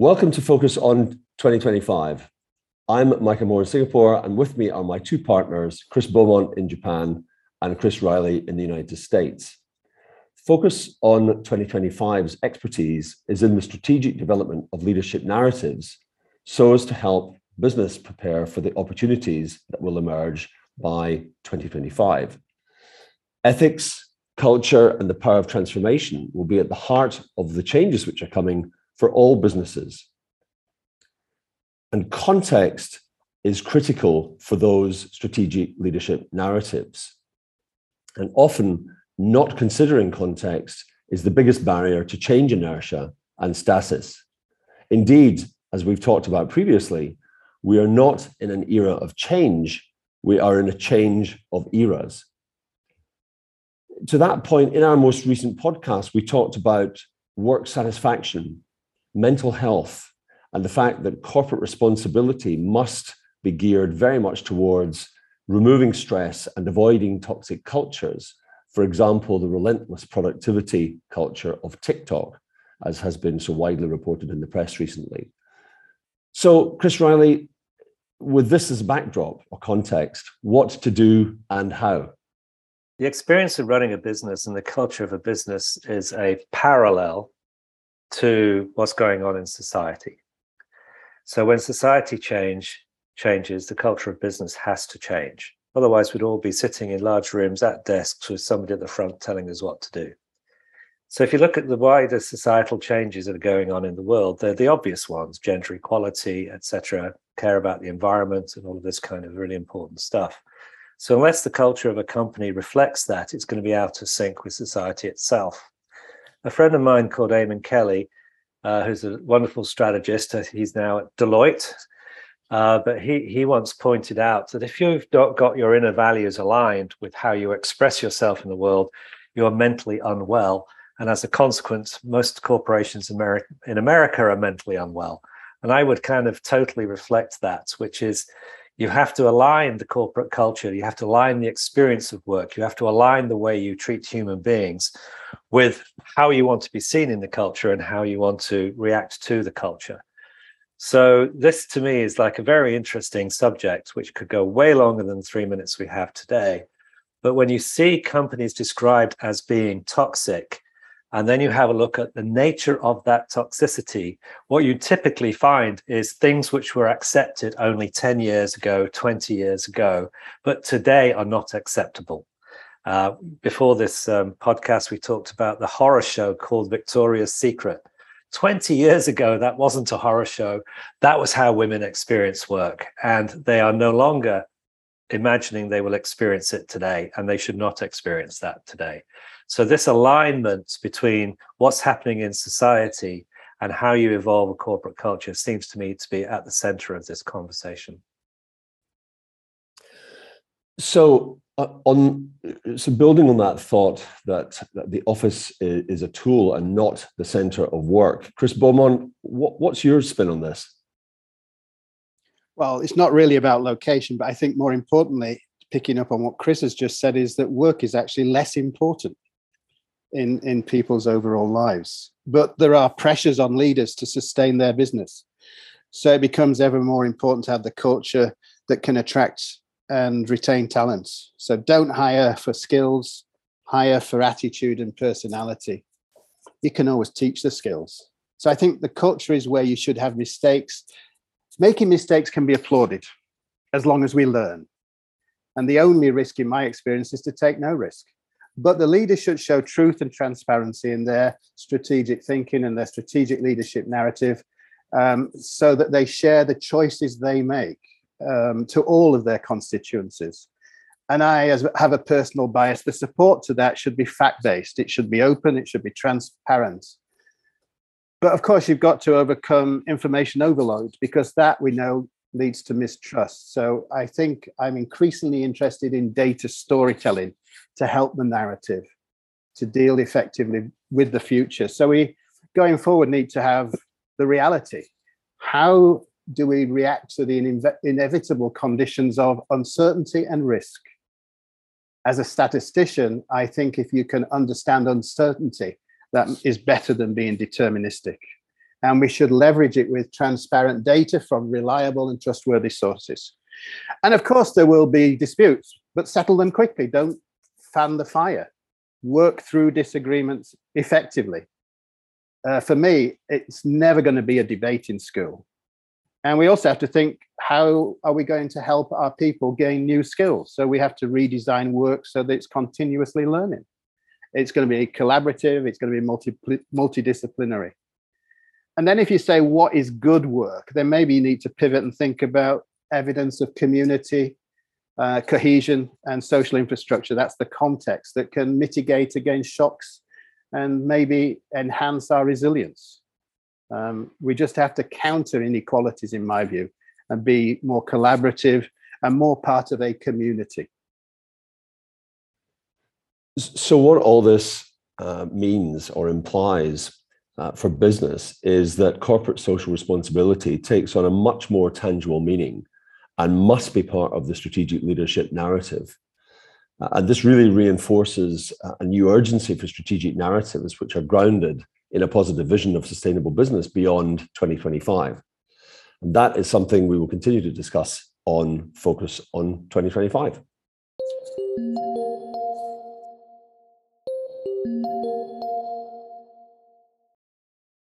Welcome to Focus on 2025. I'm Michael Amour in Singapore, and with me are my two partners, Chris Beaumont in Japan and Chris Riley in the United States. Focus on 2025's expertise is in the strategic development of leadership narratives so as to help business prepare for the opportunities that will emerge by 2025. Ethics, culture, and the power of transformation will be at the heart of the changes which are coming for all businesses. And context is critical for those strategic leadership narratives. And often, not considering context is the biggest barrier to change inertia and stasis. Indeed, as we've talked about previously, we are not in an era of change, we are in a change of eras. To that point, in our most recent podcast, we talked about work satisfaction mental health, and the fact that corporate responsibility must be geared very much towards removing stress and avoiding toxic cultures. For example, the relentless productivity culture of TikTok, as has been so widely reported in the press recently. So, Chris Riley, with this as backdrop or context, what to do and how? The experience of running a business and the culture of a business is a parallel to what's going on in society. So when society change changes, the culture of business has to change. Otherwise, we'd all be sitting in large rooms at desks with somebody at the front telling us what to do. So if you look at the wider societal changes that are going on in the world, they're the obvious ones: gender equality, etc., care about the environment, and all of this kind of really important stuff. So unless the culture of a company reflects that, it's going to be out of sync with society itself a friend of mine called Eamonn Kelly, uh, who's a wonderful strategist. Uh, he's now at Deloitte. Uh, but he he once pointed out that if you've not got your inner values aligned with how you express yourself in the world, you are mentally unwell, and as a consequence, most corporations in America are mentally unwell. And I would kind of totally reflect that, which is you have to align the corporate culture, you have to align the experience of work, you have to align the way you treat human beings with how you want to be seen in the culture and how you want to react to the culture. So, this to me is like a very interesting subject, which could go way longer than three minutes we have today. But when you see companies described as being toxic, and then you have a look at the nature of that toxicity, what you typically find is things which were accepted only 10 years ago, 20 years ago, but today are not acceptable. Uh, before this um, podcast, we talked about the horror show called Victoria's Secret. 20 years ago, that wasn't a horror show. That was how women experience work. And they are no longer imagining they will experience it today, and they should not experience that today. So, this alignment between what's happening in society and how you evolve a corporate culture seems to me to be at the center of this conversation. So, uh, on so building on that thought that, that the office is, is, a tool and not the center of work, Chris Beaumont, what, what's your spin on this? Well, it's not really about location, but I think more importantly, picking up on what Chris has just said, is that work is actually less important in, in people's overall lives. But there are pressures on leaders to sustain their business. So it becomes ever more important to have the culture that can attract and retain talents. So don't hire for skills, hire for attitude and personality. You can always teach the skills. So I think the culture is where you should have mistakes. Making mistakes can be applauded as long as we learn. And the only risk, in my experience, is to take no risk. But the leaders should show truth and transparency in their strategic thinking and their strategic leadership narrative um, so that they share the choices they make um, to all of their constituencies. And I as, have a personal bias. The support to that should be fact based, it should be open, it should be transparent. But of course, you've got to overcome information overload because that we know leads to mistrust. So I think I'm increasingly interested in data storytelling to help the narrative to deal effectively with the future. So we going forward need to have the reality. How do we react to the inevitable conditions of uncertainty and risk? As a statistician, I think if you can understand uncertainty that is better than being deterministic. And we should leverage it with transparent data from reliable and trustworthy sources. And of course, there will be disputes, but settle them quickly. Don't fan the fire. Work through disagreements effectively. Uh, for me, it's never going to be a debate in school. And we also have to think how are we going to help our people gain new skills? So we have to redesign work so that it's continuously learning. It's going to be collaborative, it's going to be multi, multidisciplinary. And then if you say what is good work, then maybe you need to pivot and think about evidence of community, uh, cohesion, and social infrastructure. That's the context that can mitigate against shocks and maybe enhance our resilience. Um, we just have to counter inequalities, in my view, and be more collaborative and more part of a community. So, what all this uh, means or implies uh, for business is that corporate social responsibility takes on a much more tangible meaning and must be part of the strategic leadership narrative. Uh, and this really reinforces a new urgency for strategic narratives, which are grounded in a positive vision of sustainable business beyond 2025. And that is something we will continue to discuss on Focus on 2025.